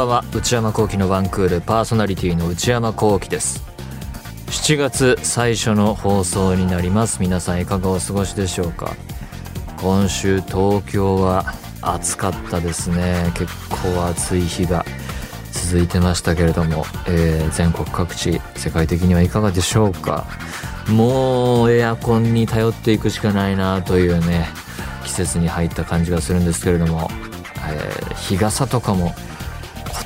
ばんは。内山聖輝のワンクールパーソナリティの内山聖輝です。7月最初の放送になります。皆さんいかがお過ごしでしょうか？今週東京は暑かったですね。結構暑い日が続いてましたけれども、えー、全国各地世界的にはいかがでしょうか？もうエアコンに頼っていくしかないなというね季節に入った感じがするんですけれども、えー、日傘とかも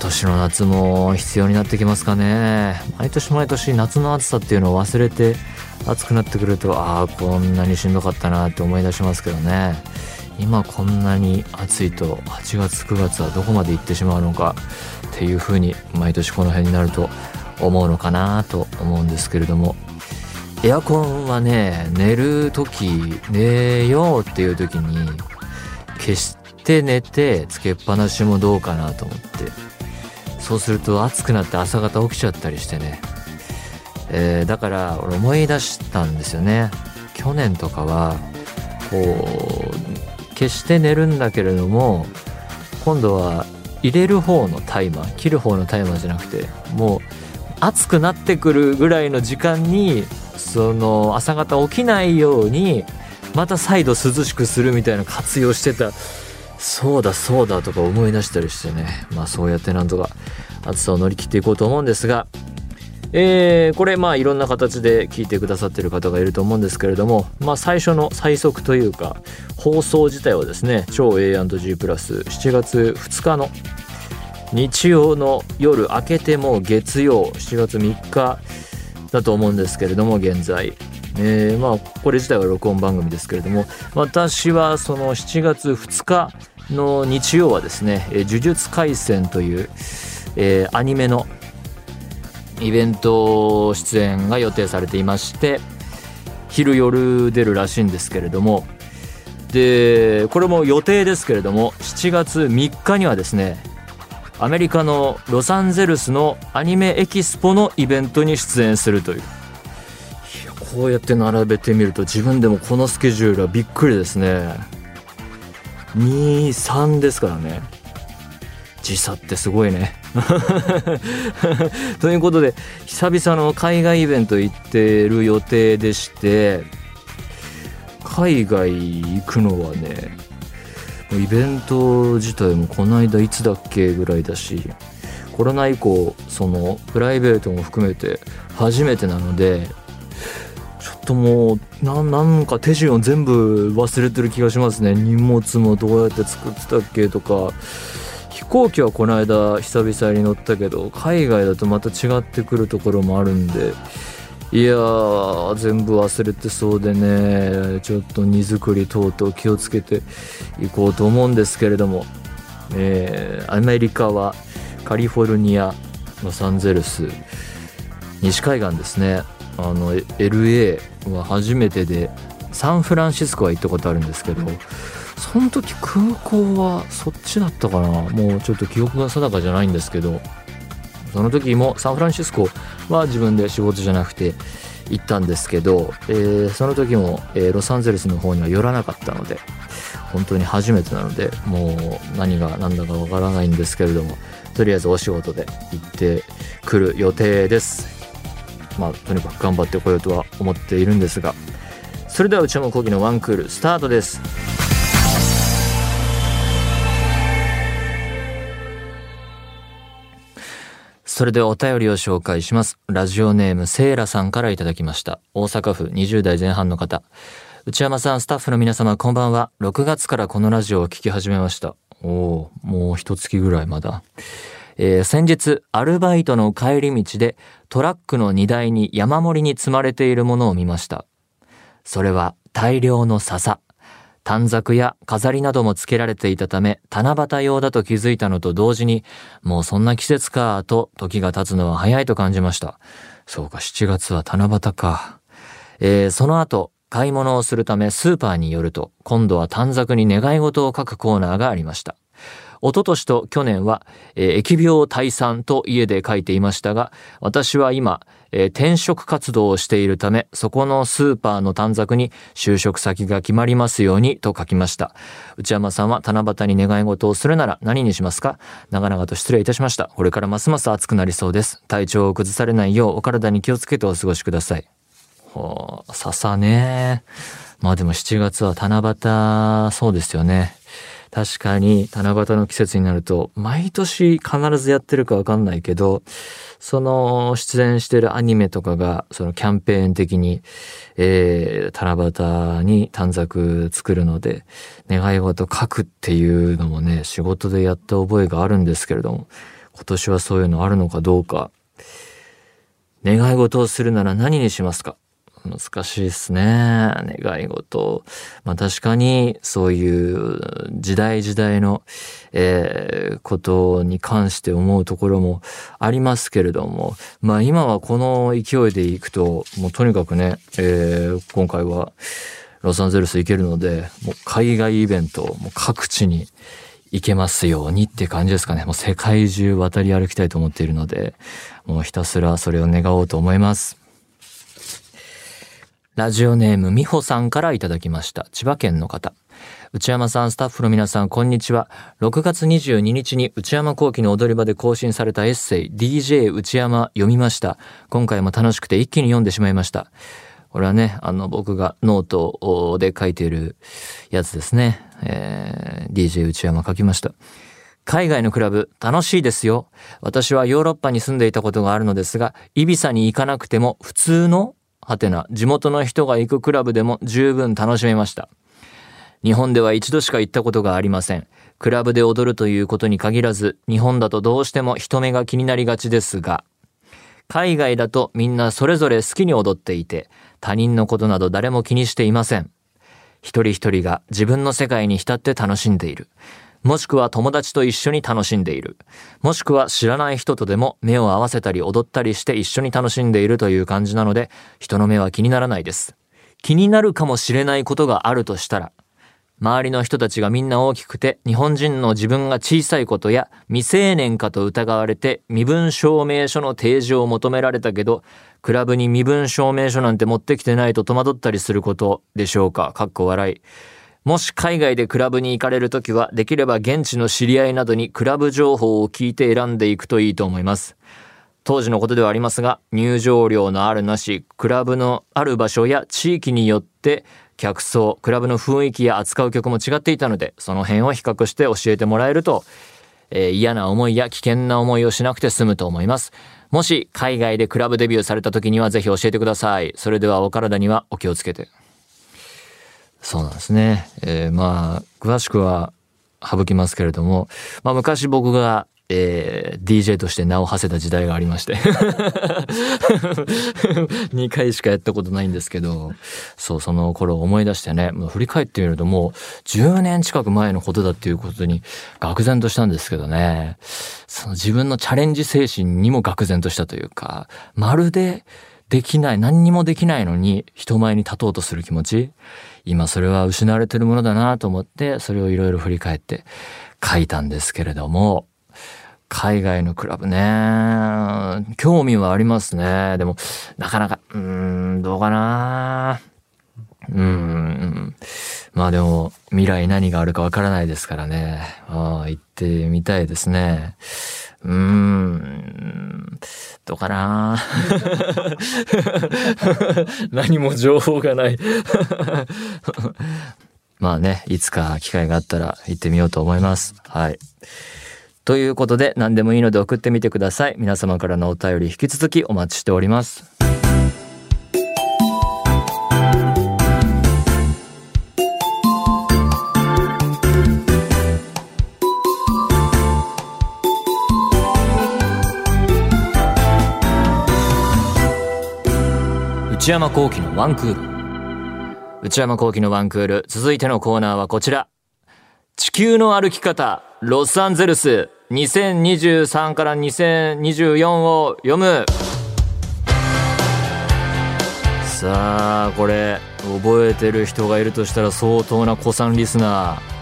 年の夏も必要になってきますかね。毎年毎年夏の暑さっていうのを忘れて暑くなってくるとああこんなにしんどかったなって思い出しますけどね。今こんなに暑いと8月9月はどこまで行ってしまうのかっていうふうに毎年この辺になると思うのかなと思うんですけれども。エアコンはね寝る時寝ようっていう時に消して寝てつけっぱなしもどうかなと思って。そうすると暑くなって朝方起きちゃったりしてね、えー、だから俺思い出したんですよね。去年とかはこう消して寝るんだけれども今度は入れる方のタイマー切る方のタイマーじゃなくてもう暑くなってくるぐらいの時間にその朝方起きないようにまた再度涼しくするみたいな活用してたそうだそうだとか思い出したりしてね。まあそうやってなんとか暑さを乗り切っていこうと思うんですが。えー、これまあいろんな形で聞いてくださってる方がいると思うんですけれども。まあ最初の最速というか放送自体はですね超 A&G プラス7月2日の日曜の夜明けても月曜7月3日だと思うんですけれども現在。えー、まあこれ自体は録音番組ですけれども。私はその7月2日の日曜はですね「呪術廻戦」という、えー、アニメのイベント出演が予定されていまして昼夜出るらしいんですけれどもでこれも予定ですけれども7月3日にはですねアメリカのロサンゼルスのアニメエキスポのイベントに出演するという。こうやって並べてみると自分でもこのスケジュールはびっくりですね。23ですからね。時差ってすごいね。ということで久々の海外イベント行ってる予定でして海外行くのはねイベント自体もこの間いつだっけぐらいだしコロナ以降そのプライベートも含めて初めてなのでともうなんか手順を全部忘れてる気がしますね。荷物もどうやって作ってたっけとか。飛行機はこの間久々に乗ったけど海外だとまた違ってくるところもあるんで。いやー全部忘れてそうでね。ちょっと荷造り等々気をつけていこうと思うんですけれども、えー、アメリカはカリフォルニアロサンゼルス西海岸ですね。あの LA は初めてでサンフランシスコは行ったことあるんですけどその時空港はそっちだったかな。もうちょっと記憶が定かじゃないんですけどその時もサンフランシスコは自分で仕事じゃなくて行ったんですけど、えー、その時も、えー、ロサンゼルスの方には寄らなかったので本当に初めてなのでもう何が何だかわからないんですけれどもとりあえずお仕事で行ってくる予定ですまあ、とにかく頑張ってこようとは思っているんですがそれでは内山昂輝のワンクールスタートです。それではお便りを紹介します。ラジオネームセイラさんからいただきました。大阪府20代前半の方。内山さんスタッフの皆様こんばんは。6月からこのラジオを聞き始めました。おおもう一月ぐらいまだ。えー、先日アルバイトの帰り道でトラックの荷台に山盛りに積まれているものを見ました。それは大量の笹。短冊や飾りなども付けられていたため、七夕用だと気づいたのと同時に、もうそんな季節か、と時が経つのは早いと感じました。そうか、7月は七夕か。えー、その後、買い物をするためスーパーに寄ると、今度は短冊に願い事を書くコーナーがありました。一昨年と去年は、えー疫病退散と家で書いていましたが、私は今、えー転職活動をしているため、そこのスーパーの短冊に就職先が決まりますようにと書きました。内山さんは七夕に願い事をするなら何にしますか？長々と失礼いたしました。これからますます暑くなりそうです。体調を崩されないようお体に気をつけてお過ごしください。ほう、笹ね。まあでも7月は七夕、そうですよね。確かに七夕の季節になると、毎年必ずやってるかわかんないけど、その出演してるアニメとかが、そのキャンペーン的に、えー、七夕に短冊作るので、願い事書くっていうのもね、仕事でやった覚えがあるんですけれども、今年はそういうのあるのかどうか、願い事をするなら何にしますか？難しいですね。願い事。まあ確かにそういう時代時代の、えーことに関して思うところもありますけれども、まあ今はこの勢いでいくと、もうとにかくね、えー今回はロサンゼルス行けるので、もう海外イベント、もう各地に行けますようにって感じですかね。もう世界中渡り歩きたいと思っているので、もうひたすらそれを願おうと思います。ラジオネームみほさんからいただきました。千葉県の方。内山さん、スタッフの皆さん、こんにちは。6月22日に内山幸喜の踊り場で更新されたエッセイ、DJ 内山読みました。今回も楽しくて一気に読んでしまいました。これはね、あの、僕がノートで書いているやつですね。えー DJ 内山書きました。海外のクラブ楽しいですよ。私はヨーロッパに住んでいたことがあるのですが、イビサに行かなくても普通のはてな、地元の人が行くクラブでも十分楽しめました。日本では一度しか行ったことがありません。クラブで踊るということに限らず、日本だとどうしても人目が気になりがちですが、海外だとみんなそれぞれ好きに踊っていて、他人のことなど誰も気にしていません。一人一人が自分の世界に浸って楽しんでいる。もしくは友達と一緒に楽しんでいる。もしくは知らない人とでも目を合わせたり踊ったりして一緒に楽しんでいるという感じなので、人の目は気にならないです。気になるかもしれないことがあるとしたら、周りの人たちがみんな大きくて、日本人の自分が小さいことや未成年かと疑われて身分証明書の提示を求められたけど、クラブに身分証明書なんて持ってきてないと戸惑ったりすることでしょうかかっこ笑い。もし海外でクラブに行かれるときは、できれば現地の知り合いなどにクラブ情報を聞いて選んでいくといいと思います。当時のことではありますが、入場料のあるなし、クラブのある場所や地域によって、客層、クラブの雰囲気や扱う曲も違っていたので、その辺を比較して教えてもらえると、えー嫌な思いや危険な思いをしなくて済むと思います。もし海外でクラブデビューされた時にはぜひ教えてください。それではお体にはお気をつけて。そうなんですね。えーまあ、詳しくは省きますけれども、まあ昔僕が、えー DJ として名を馳せた時代がありまして。2回しかやったことないんですけど、そう、その頃思い出してね、もう振り返ってみるともう10年近く前のことだっていうことに愕然としたんですけどね。その自分のチャレンジ精神にも愕然としたというか、まるでできない、何にもできないのに人前に立とうとする気持ち。今それは失われてるものだなと思って、それをいろいろ振り返って書いたんですけれども、海外のクラブね、興味はありますね。でも、なかなか、うーん、どうかなうん。まあでも、未来何があるかわからないですからね。あ、行ってみたいですね。うーん。どうかな？何も情報がない。まあね、いつか機会があったら行ってみようと思います。はい。ということで、何でもいいので送ってみてください。皆様からのお便り引き続きお待ちしております。内山幸喜のワンクール。内山幸喜のワンクール。続いてのコーナーはこちら。地球の歩き方、ロサンゼルス、2023から2024を読む。さあ、これ、覚えてる人がいるとしたら相当な古参リスナー。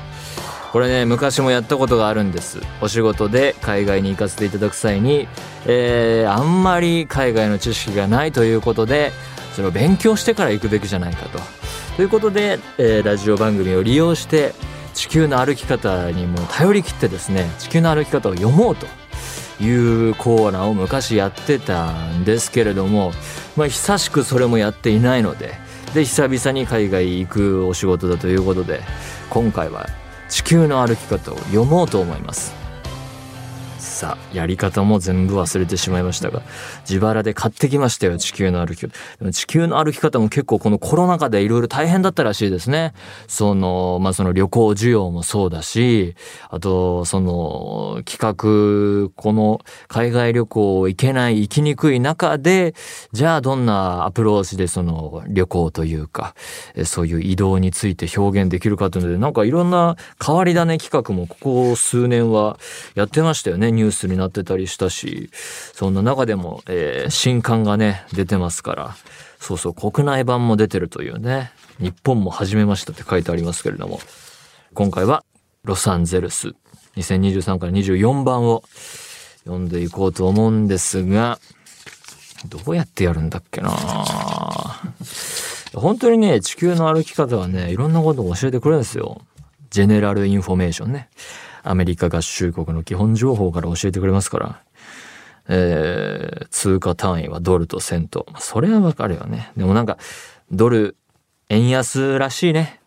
これね昔もやったことがあるんですお仕事で海外に行かせていただく際に、えー、あんまり海外の知識がないということでそれを勉強してから行くべきじゃないかと。ということで、えー、ラジオ番組を利用して地球の歩き方にも頼り切ってですね地球の歩き方を読もうというコーナーを昔やってたんですけれども、まあ、久しくそれもやっていないのでで久々に海外行くお仕事だということで今回は地球の歩き方を読もうと思います。さやり方も全部忘れてしまいましたが自腹で買ってきましたよ地球の歩き方。地球の歩き方も結構このコロナ禍でいろいろ大変だったらしいですね。そのまあその旅行需要もそうだしあとその企画この海外旅行行けない行きにくい中でじゃあどんなアプローチでその旅行というかそういう移動について表現できるかというのでなんかいろんな変わり種企画もここ数年はやってましたよね。ニュースになってたりしたし、そんな中でも、えー、新刊がね、出てますから、そうそう、国内版も出てるというね、日本も始めましたって書いてありますけれども、今回はロサンゼルス、2023から24番を読んでいこうと思うんですが、どうやってやるんだっけな本当にね、地球の歩き方はね、いろんなことを教えてくれるんですよ。 General Information ね。アメリカ合衆国の基本情報から教えてくれますから。えー、通貨単位はドルとセント。それはわかるよね。でもなんか、ドル、円安らしいね。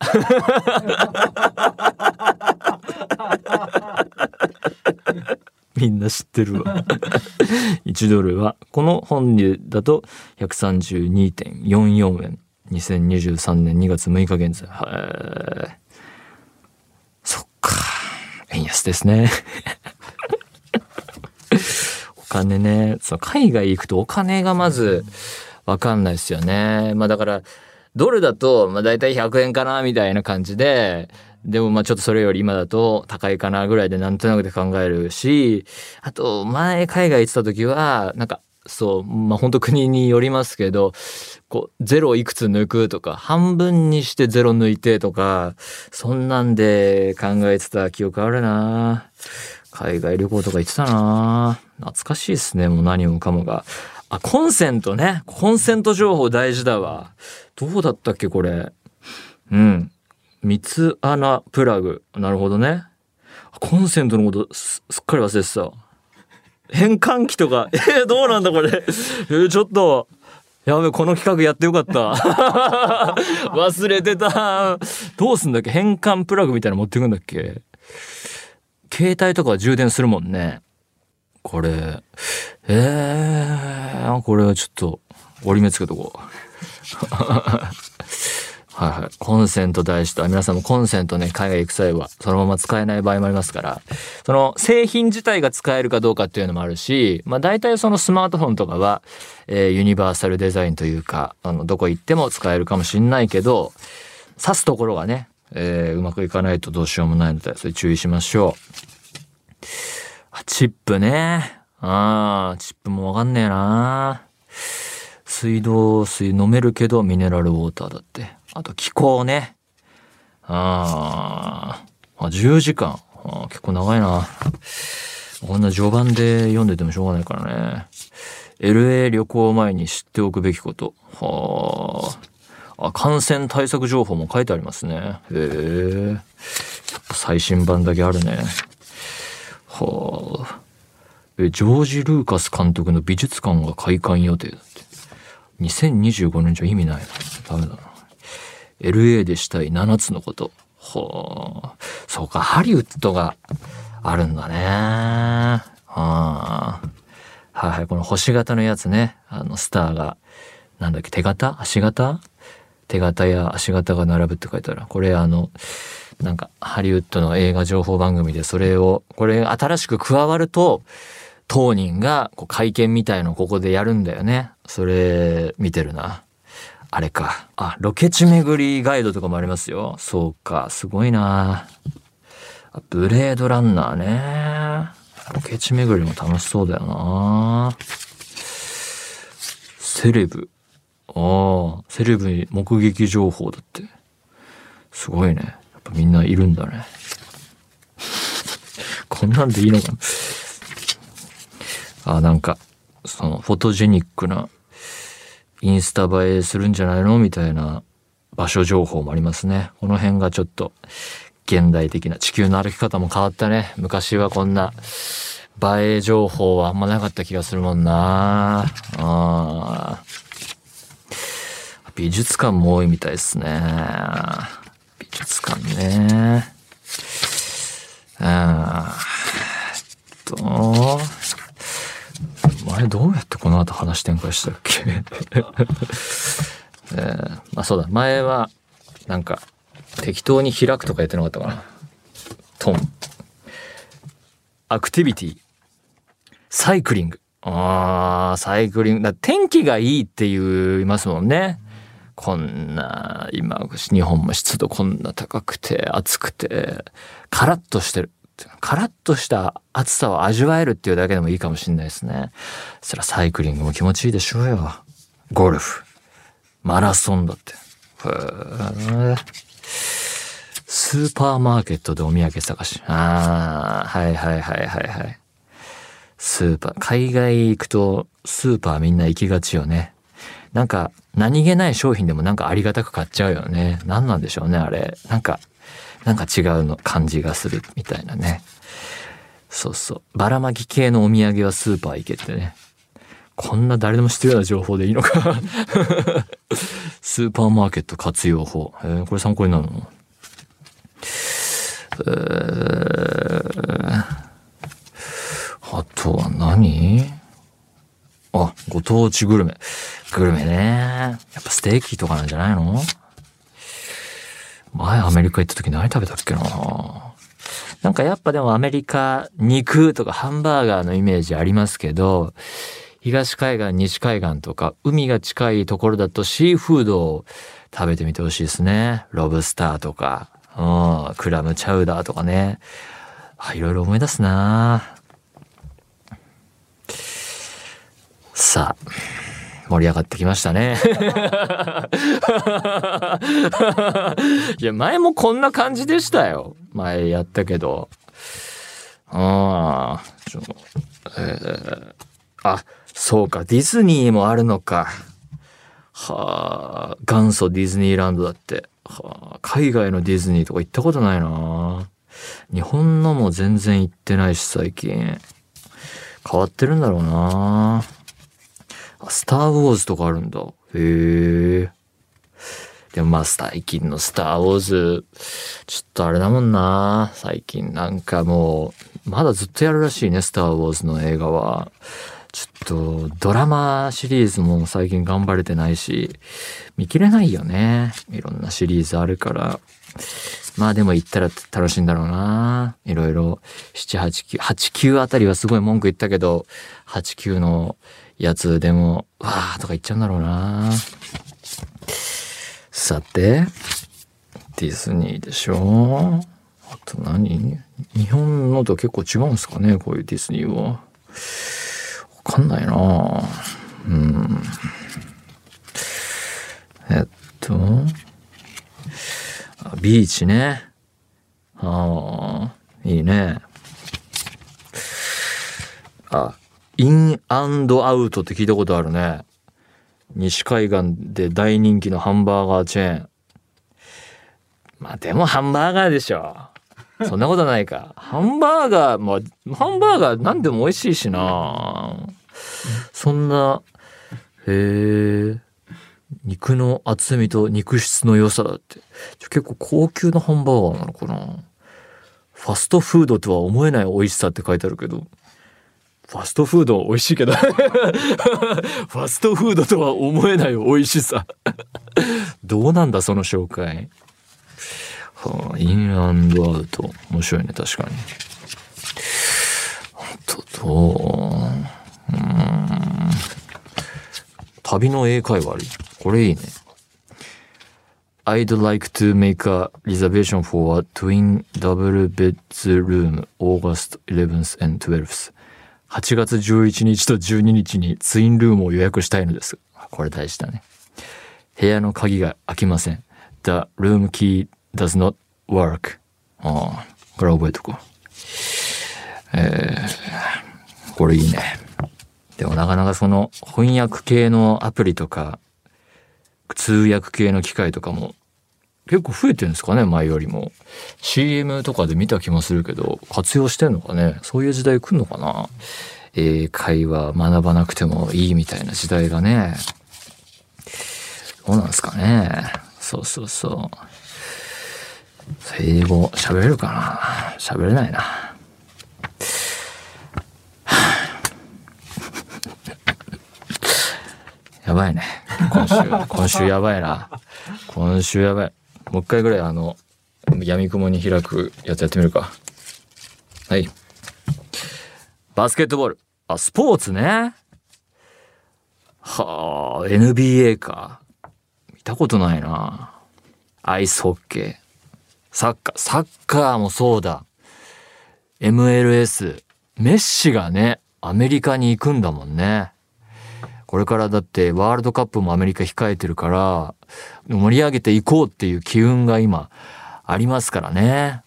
みんな知ってるわ1ドルはこの本でだと132.44円2023年2月6日現在は円安ですね お金ね、その海外行くとお金がまずわかんないですよね。まあだから、ドルだと、まあ大体100円かな、みたいな感じで、でもまあちょっとそれより今だと高いかなぐらいでなんとなくで考えるし、あと前海外行ってた時は、なんかそう、まあ本当国によりますけど、こう、ゼロいくつ抜くとか、半分にしてゼロ抜いてとか、そんなんで考えてた記憶あるな海外旅行とか行ってたな懐かしいですね、もう何もかもが。あ、コンセントね。コンセント情報大事だわ。どうだったっけ、これ。うん。三つ穴プラグ。なるほどね。コンセントのことすっかり忘れてた。変換器とか、えー、どうなんだこれ。えー、ちょっと、やべ、この企画やってよかった。忘れてた。どうすんだっけ？変換プラグみたいなの持ってくんだっけ？携帯とかは充電するもんね。これ、えー、これはちょっと折り目つけとこう。はいはい。コンセント大事と、皆さんもコンセントね、海外行く際は、そのまま使えない場合もありますから、その製品自体が使えるかどうかっていうのもあるし、まあ大体そのスマートフォンとかは、えー、ユニバーサルデザインというか、あの、どこ行っても使えるかもしんないけど、刺すところがね、えー、うまくいかないとどうしようもないので、それ注意しましょう。チップね。ああ、チップもわかんねえな。水道水飲めるけどミネラルウォーターだって。あと気候ね。ああ、10時間。結構長いな。こんな序盤で読んでてもしょうがないからね。LA 旅行前に知っておくべきこと。はあ。感染対策情報も書いてありますね。へえ。最新版だけあるね。はあ。ジョージ・ルーカス監督の美術館が開館予定だって。2025年じゃ意味ない。ダメだな。LA でしたい7つのこと。ほう。そうか、ハリウッドがあるんだね。はあ。はいはい、この星型のやつね。あの、スターが、なんだっけ、手形？足形？手形や足形が並ぶって書いてある。これあの、なんか、ハリウッドの映画情報番組でそれを、これ新しく加わると、当人がこう会見みたいのここでやるんだよね。それ、見てるな。あれか。あ、ロケ地巡りガイドとかもありますよ。そうか、すごいなブレードランナーね。ロケ地巡りも楽しそうだよなセレブ。ああ、セレブ目撃情報だって。すごいね。やっぱみんないるんだね。こんなんでいいのかなあ、なんか、その、フォトジェニックな、インスタ映えするんじゃないの？みたいな場所情報もありますね。この辺がちょっと、現代的な地球の歩き方も変わったね。昔はこんな、映え情報はあんまなかった気がするもんなあ美術館も多いみたいですね。美術館ね。あーっと、前どうやってこの後話展開したっけ？えー、まあそうだ、前は、なんか、適当に開くとか言ってなかったかな。トン。アクティビティ。サイクリング。ああ、サイクリング。だ天気がいいって言いますもんね。こんな、今、日本も湿度こんな高くて、暑くて、カラッとしてる。カラッとした暑さを味わえるっていうだけでもいいかもしれないですね。そしたらサイクリングも気持ちいいでしょうよ。ゴルフ。マラソンだって。スーパーマーケットでお土産探し。ああ、はいはいはいはいはい。スーパー、海外行くとスーパーみんな行きがちよね。なんか何気ない商品でもなんかありがたく買っちゃうよね。何なんでしょうね、あれ。なんか、なんか違うの感じがするみたいなね。そうそう。ばらまき系のお土産はスーパー行けってね。こんな誰でも知ってるような情報でいいのかスーパーマーケット活用法。えー、これ参考になるの？あとは何？あ、ご当地グルメ。グルメね。やっぱステーキとかなんじゃないの？前アメリカ行った時何食べたっけな？なんかやっぱでもアメリカ肉とかハンバーガーのイメージありますけど、東海岸、西海岸とか海が近いところだとシーフードを食べてみてほしいですね。ロブスターとか、うん、クラムチャウダーとかね。あ、いろいろ思い出すなさあ、盛り上がってきましたね。いや、前もこんな感じでしたよ。前やったけど。ああ、ちょ、えー、あ、そうか、ディズニーもあるのか。はあ、元祖ディズニーランドだって。はあ、海外のディズニーとか行ったことないな。日本のも全然行ってないし、最近。変わってるんだろうな。スター・ウォーズとかあるんだ。へえ。でもまあ最近のスター・ウォーズ、ちょっとあれだもんな。最近なんかもう、まだずっとやるらしいね、スター・ウォーズの映画は。ちょっとドラマシリーズも最近頑張れてないし、見切れないよね。いろんなシリーズあるから。まあでも行ったら楽しいんだろうな。いろいろ、7、8、9、8、9あたりはすごい文句言ったけど、8、9のやつでも、わーとか言っちゃうんだろうな。さて、ディズニーでしょあと何？日本のと結構違うんすかねこういうディズニーは。わかんないなうん。えっと、ビーチね。ああ、いいね。あ、インアウトって聞いたことあるね。西海岸で大人気のハンバーガーチェーン。まあでもハンバーガーでしょ。そんなことないか。ハンバーガー、まあ、ハンバーガー何でも美味しいしな。そんな、へえ、肉の厚みと肉質の良さだって。結構高級なハンバーガーなのかな。ファストフードとは思えない美味しさって書いてあるけど。ファストフード美味しいけど ファストフードとは思えない美味しさどうなんだその紹介？はあ、インアウト。面白いね、確かに。あと、どう？うん。旅の英会話あり？これいいね。I'd like to make a reservation for a twin double bed room August 11th and 12th. 8月11日と12日にツインルームを予約したいのです。これ大事だね。部屋の鍵が開きません。The room key does not work. ああ、これ覚えとこう。えー、これいいね。でもなかなかその翻訳系のアプリとか、通訳系の機械とかも結構増えてるんですかね、前よりも。CM とかで見た気もするけど、活用してんのかね。そういう時代来んのかな。英会話学ばなくてもいいみたいな時代がね。どうなんですかね。そうそうそう。英語喋れるかな喋れないな。やばいね。今週、今週やばいな。今週やばい。もう一回ぐらいあの、闇雲に開くやつやってみるか。はい。バスケットボール。あ、スポーツね。はあ、NBA か。見たことないな。アイスホッケー。サッカー、サッカーもそうだ。MLS。メッシがね、アメリカに行くんだもんね。これからだってワールドカップもアメリカ控えてるから、盛り上げていこうっていう機運が今ありますからね。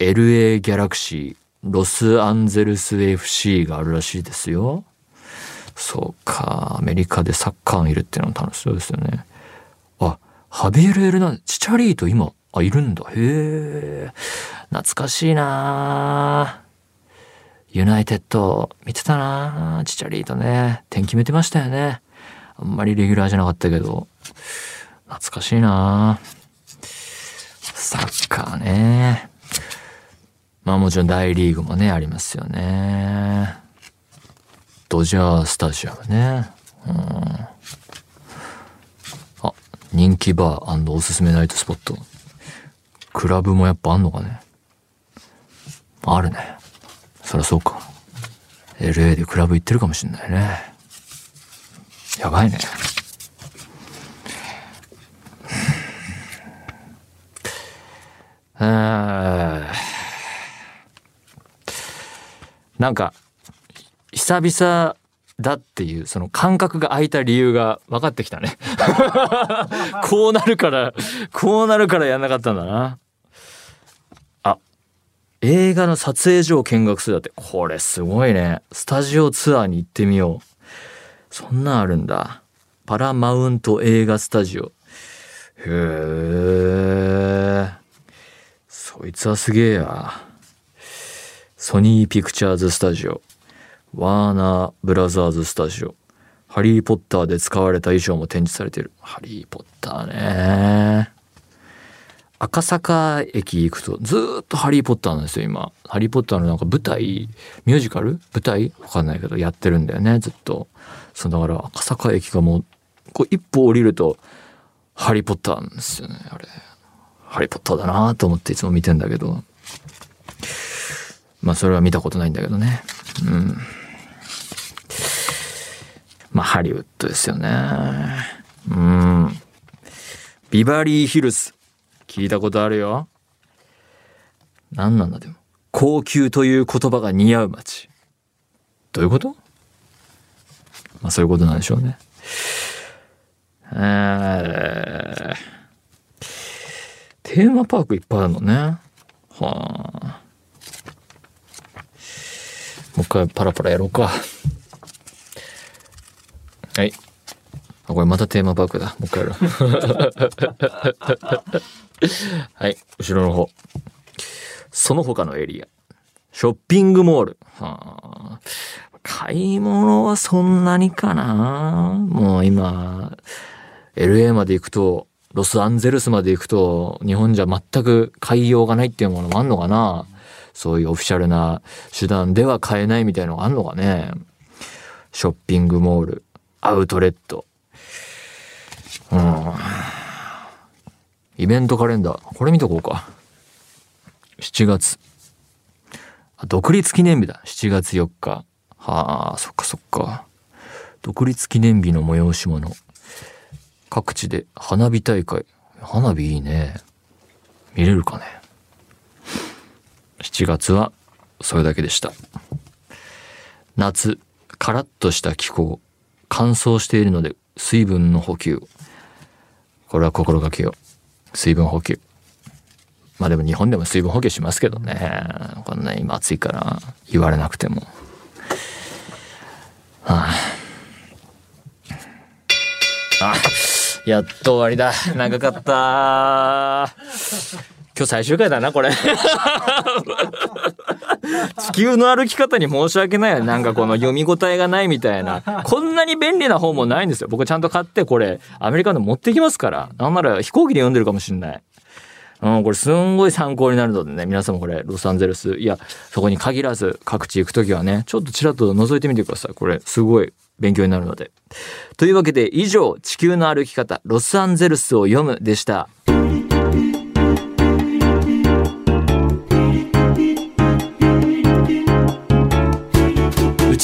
LA ギャラクシー、ロスアンゼルス FC があるらしいですよ。そうか、アメリカでサッカー見るっていうのも楽しそうですよね。あ、ハビエル・エルナン、チチャリーと今、あ、いるんだ。へえ。懐かしいなぁユナイテッド見てたなチチャリーとね。点決めてましたよね。あんまりレギュラーじゃなかったけど。懐かしいなサッカーね。まあもちろん大リーグもね、ありますよね。ドジャースタジアムね。うん。あ、人気バーおすすめナイトスポット。クラブもやっぱあんのかね。あるね。そりゃそうか。LA でクラブ行ってるかもしんないね。やばいね。なんか、久々だっていう、その感覚が空いた理由が分かってきたね。こうなるから、こうなるからやんなかったんだな。映画の撮影所を見学するだって、これすごいね。スタジオツアーに行ってみよう。そんなんあるんだ。パラマウント映画スタジオ。へえ。そいつはすげえや。ソニーピクチャーズスタジオ。ワーナーブラザーズスタジオ。ハリーポッターで使われた衣装も展示されてる。ハリーポッターね。赤坂駅行くとずっとハリーポッターなんですよ、今。ハリーポッターのなんか舞台、ミュージカル？舞台？わかんないけどやってるんだよね、ずっと。そうだから赤坂駅がもう、こう一歩降りると、ハリーポッターなんですよね、あれ。ハリーポッターだなと思っていつも見てんだけど。まあそれは見たことないんだけどね。うん。まあハリウッドですよね。うん。ビバリーヒルズ。聞いたことあるよ。何なんだでも。高級という言葉が似合う街。どういうこと？まあそういうことなんでしょうね。えー、テーマパークいっぱいあるのね。はあ。もう一回パラパラやろうか。はい。あ、これまたテーマパークだ。もう一回やろう。はい、後ろの方。その他のエリア。ショッピングモール。はあ、買い物はそんなにかなもう今、LA まで行くと、ロスアンゼルスまで行くと、日本じゃ全く買いようがないっていうものもあんのかなそういうオフィシャルな手段では買えないみたいのがあんのかねショッピングモール、アウトレット。うん。イベントカレンダー。これ見とこうか。7月。独立記念日だ。7月4日。はあ、そっかそっか。独立記念日の催し物。各地で花火大会。花火いいね。見れるかね。7月はそれだけでした。夏、カラッとした気候。乾燥しているので水分の補給。これは心がけよう。水分補給。まあでも日本でも水分補給しますけどね。こんな今暑いから言われなくても。はあ、あ、やっと終わりだ。長かった。今日最終回だな、これ。地球の歩き方に申し訳ないよ。なんかこの読み応えがないみたいな。こんなに便利な本もないんですよ。僕ちゃんと買ってこれ、アメリカの持ってきますから。なんなら飛行機で読んでるかもしれない。うん、これすんごい参考になるのでね、皆さんもこれ、ロサンゼルス、いや、そこに限らず各地行くときはね、ちょっとちらっと覗いてみてください。これ、すごい勉強になるので。というわけで、以上、地球の歩き方、ロサンゼルスを読むでした。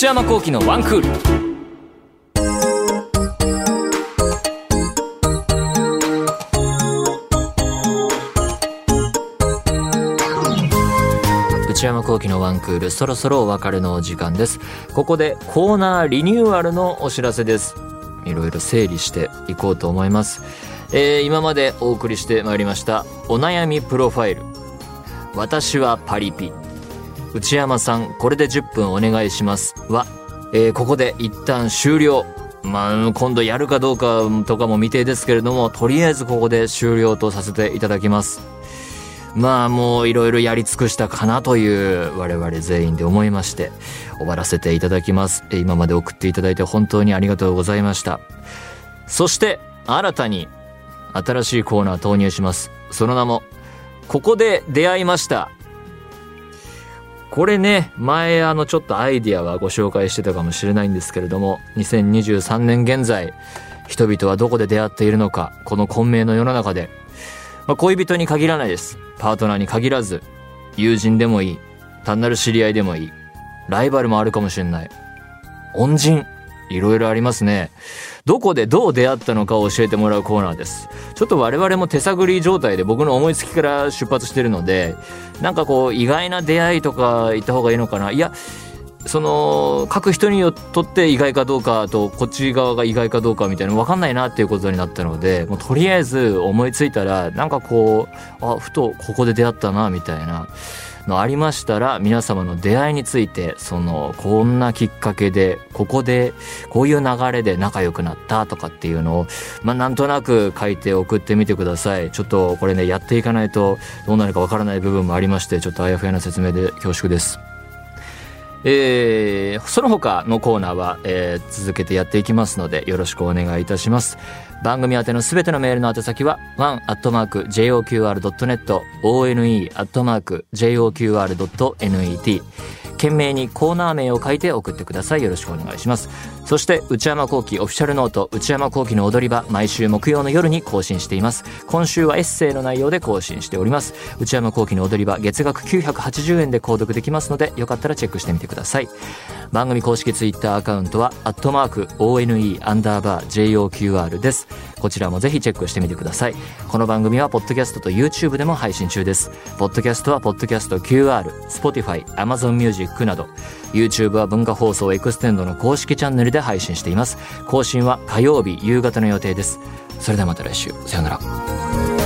内山幸喜のワンクール。内山幸喜のワンクールそろそろお別れのお時間です。ここでコーナーリニューアルのお知らせです。いろいろ整理していこうと思います、えー今までお送りしてまいりましたお悩みプロファイル。私はパリピ。内山さんこれで10分お願いしますは、えーここで一旦終了まあ、今度やるかどうかとかも未定ですけれども、とりあえずここで終了とさせていただきます。まあもういろいろやり尽くしたかなという我々全員で思いまして終わらせていただきます。今まで送っていただいて本当にありがとうございました。そして新たに新しいコーナー投入します。その名もここで出会いました。これね、前あのちょっとアイディアはご紹介してたかもしれないんですけれども、2023年現在、人々はどこで出会っているのか、この混迷の世の中で、まあ、恋人に限らないです。パートナーに限らず、友人でもいい。単なる知り合いでもいい。ライバルもあるかもしれない。恩人。いろいろありますね。どこでどう出会ったのかを教えてもらうコーナーです。ちょっと我々も手探り状態で僕の思いつきから出発してるので、なんかこう意外な出会いとか言った方がいいのかな。いや、その書く人によって意外かどうかとこっち側が意外かどうかみたいなの分かんないなっていうことになったのでもうとりあえず思いついたらなんかこうあふとここで出会ったなみたいなのありましたら皆様の出会いについてそのこんなきっかけでここでこういう流れで仲良くなったとかっていうのをまあなんとなく書いて送ってみてください。ちょっとこれねやっていかないとどうなるかわからない部分もありましてちょっとあやふやな説明で恐縮です。えーその他のコーナーは、えー続けてやっていきますのでよろしくお願いいたします。番組宛てのすべてのメールの宛先は one.joqr.net one.joqr.net 懸命にコーナー名を書いて送ってください。よろしくお願いします。そして内山幸喜オフィシャルノート内山幸喜の踊り場毎週木曜の夜に更新しています。今週はエッセイの内容で更新しております。内山幸喜の踊り場月額980円で購読できますのでよかったらチェックしてみてください。番組公式ツイッターアカウントはアットマーク ONE アンダーバー JOQR です。こちらもぜひチェックしてみてください。この番組はポッドキャストと YouTube でも配信中です。ポッドキャストはポッドキャスト QR Spotify Amazon Music など。YouTube は文化放送エクステンドの公式チャンネルで配信しています。更新は火曜日夕方の予定です。それではまた来週。さようなら。